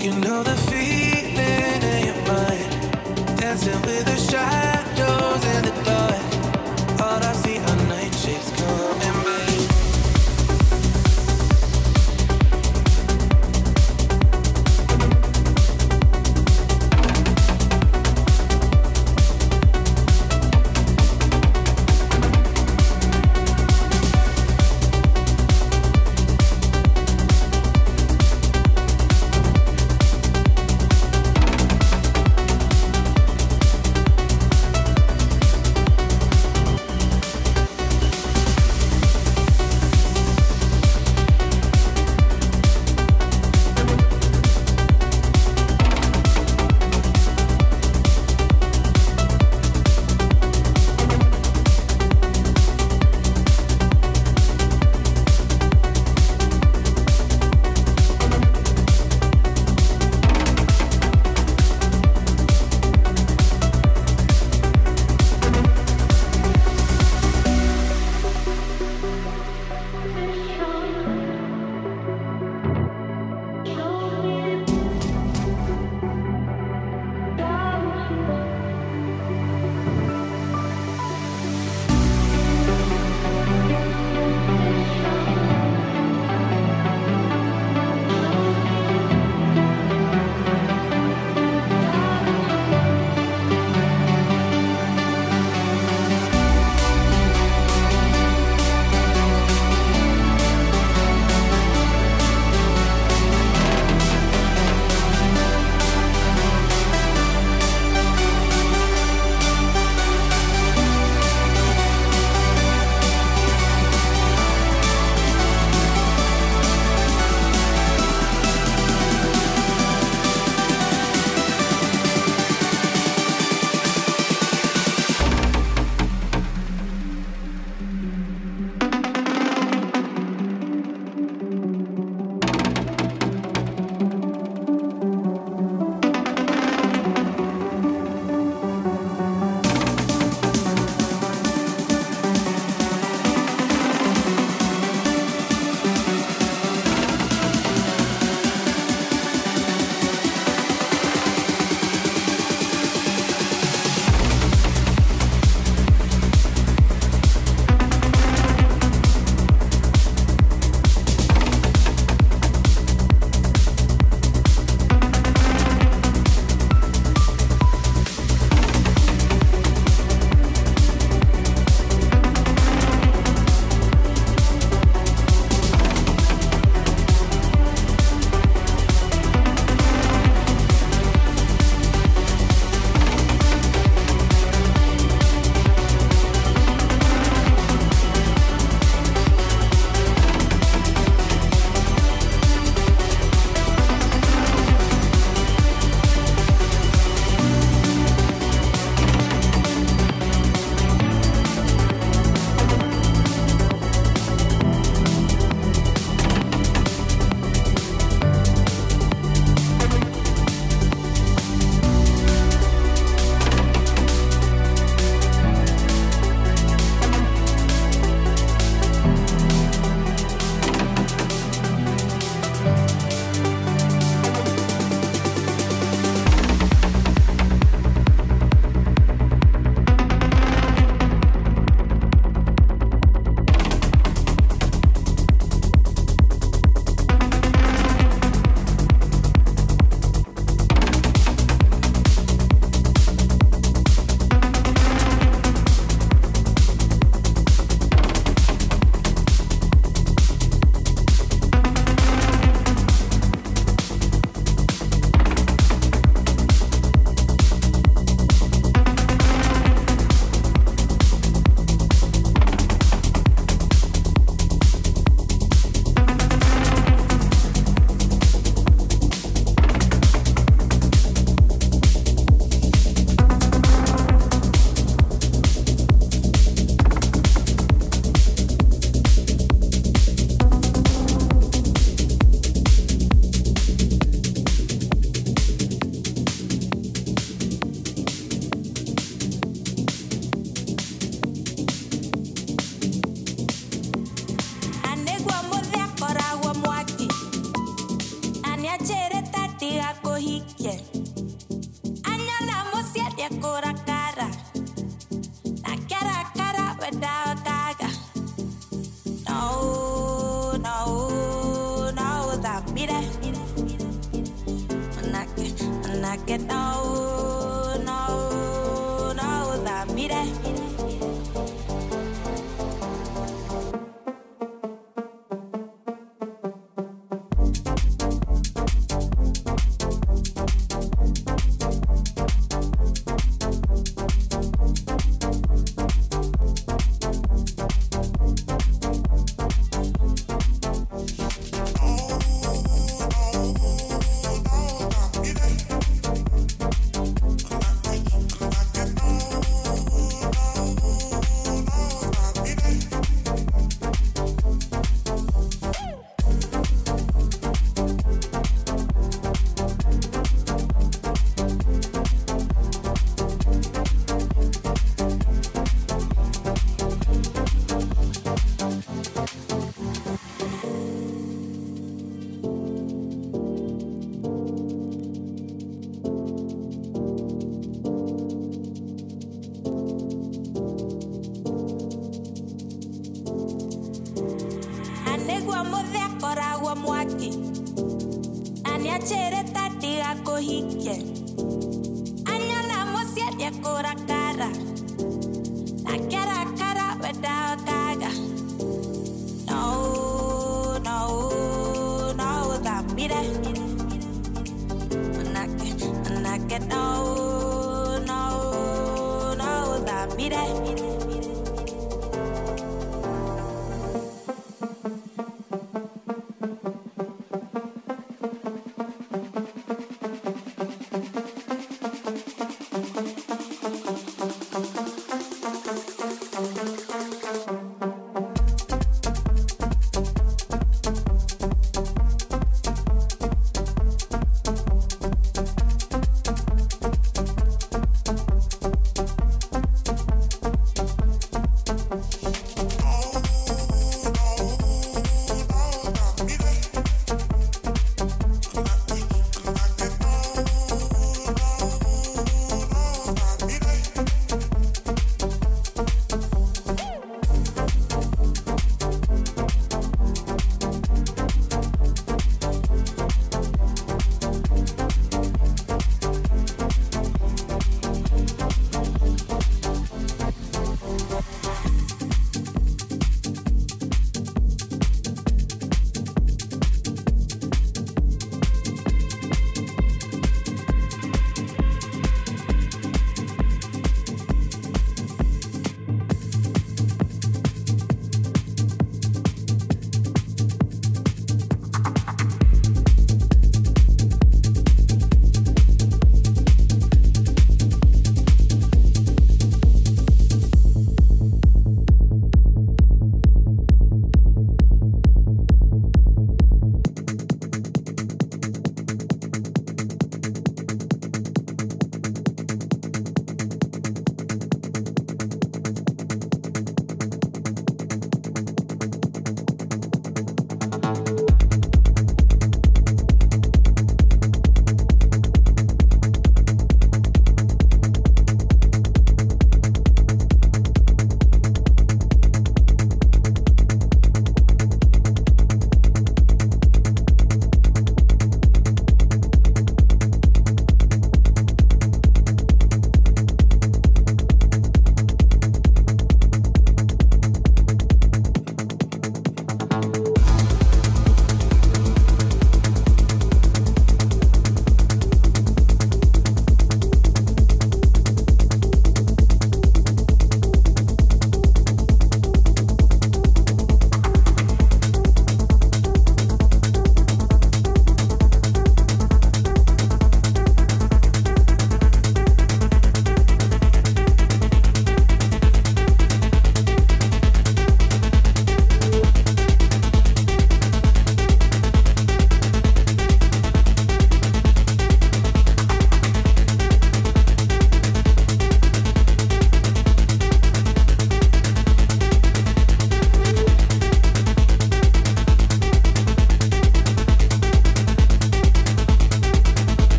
Anegua mode akora wa mwaki Ania chere tati manake, no,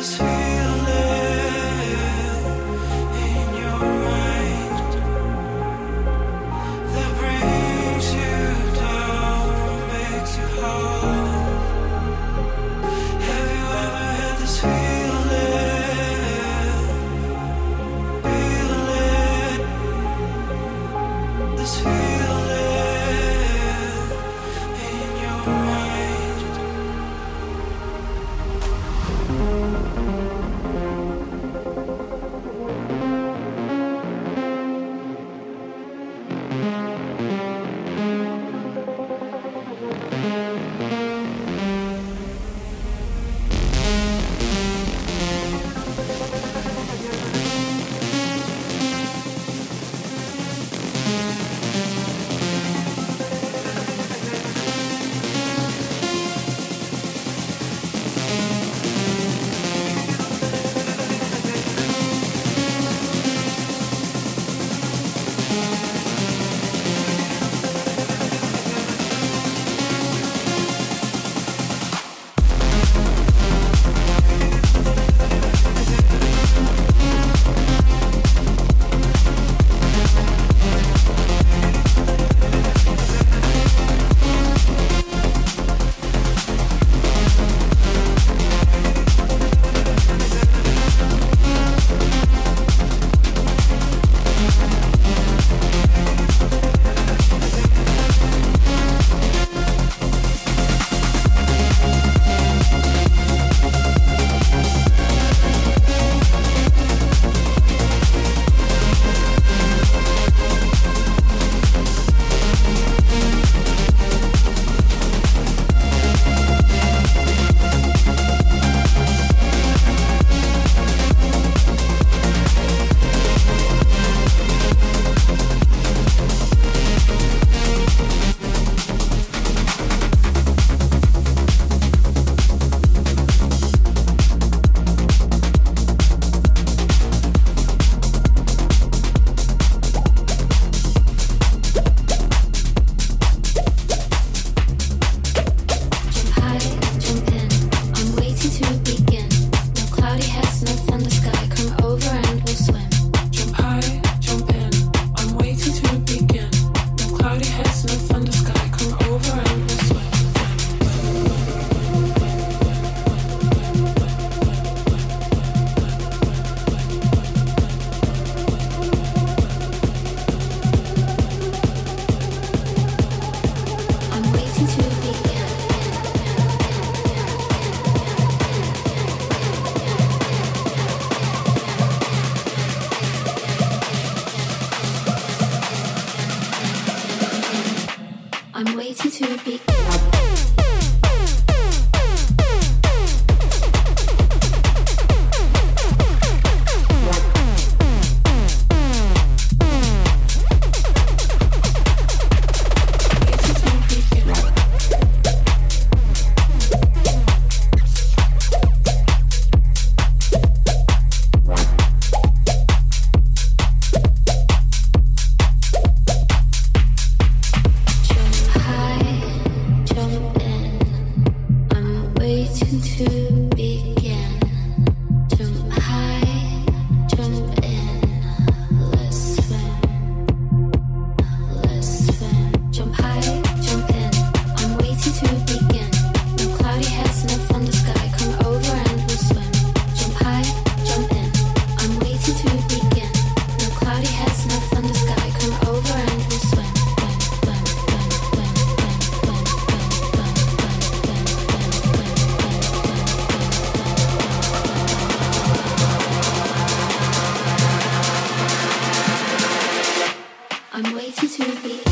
this to be.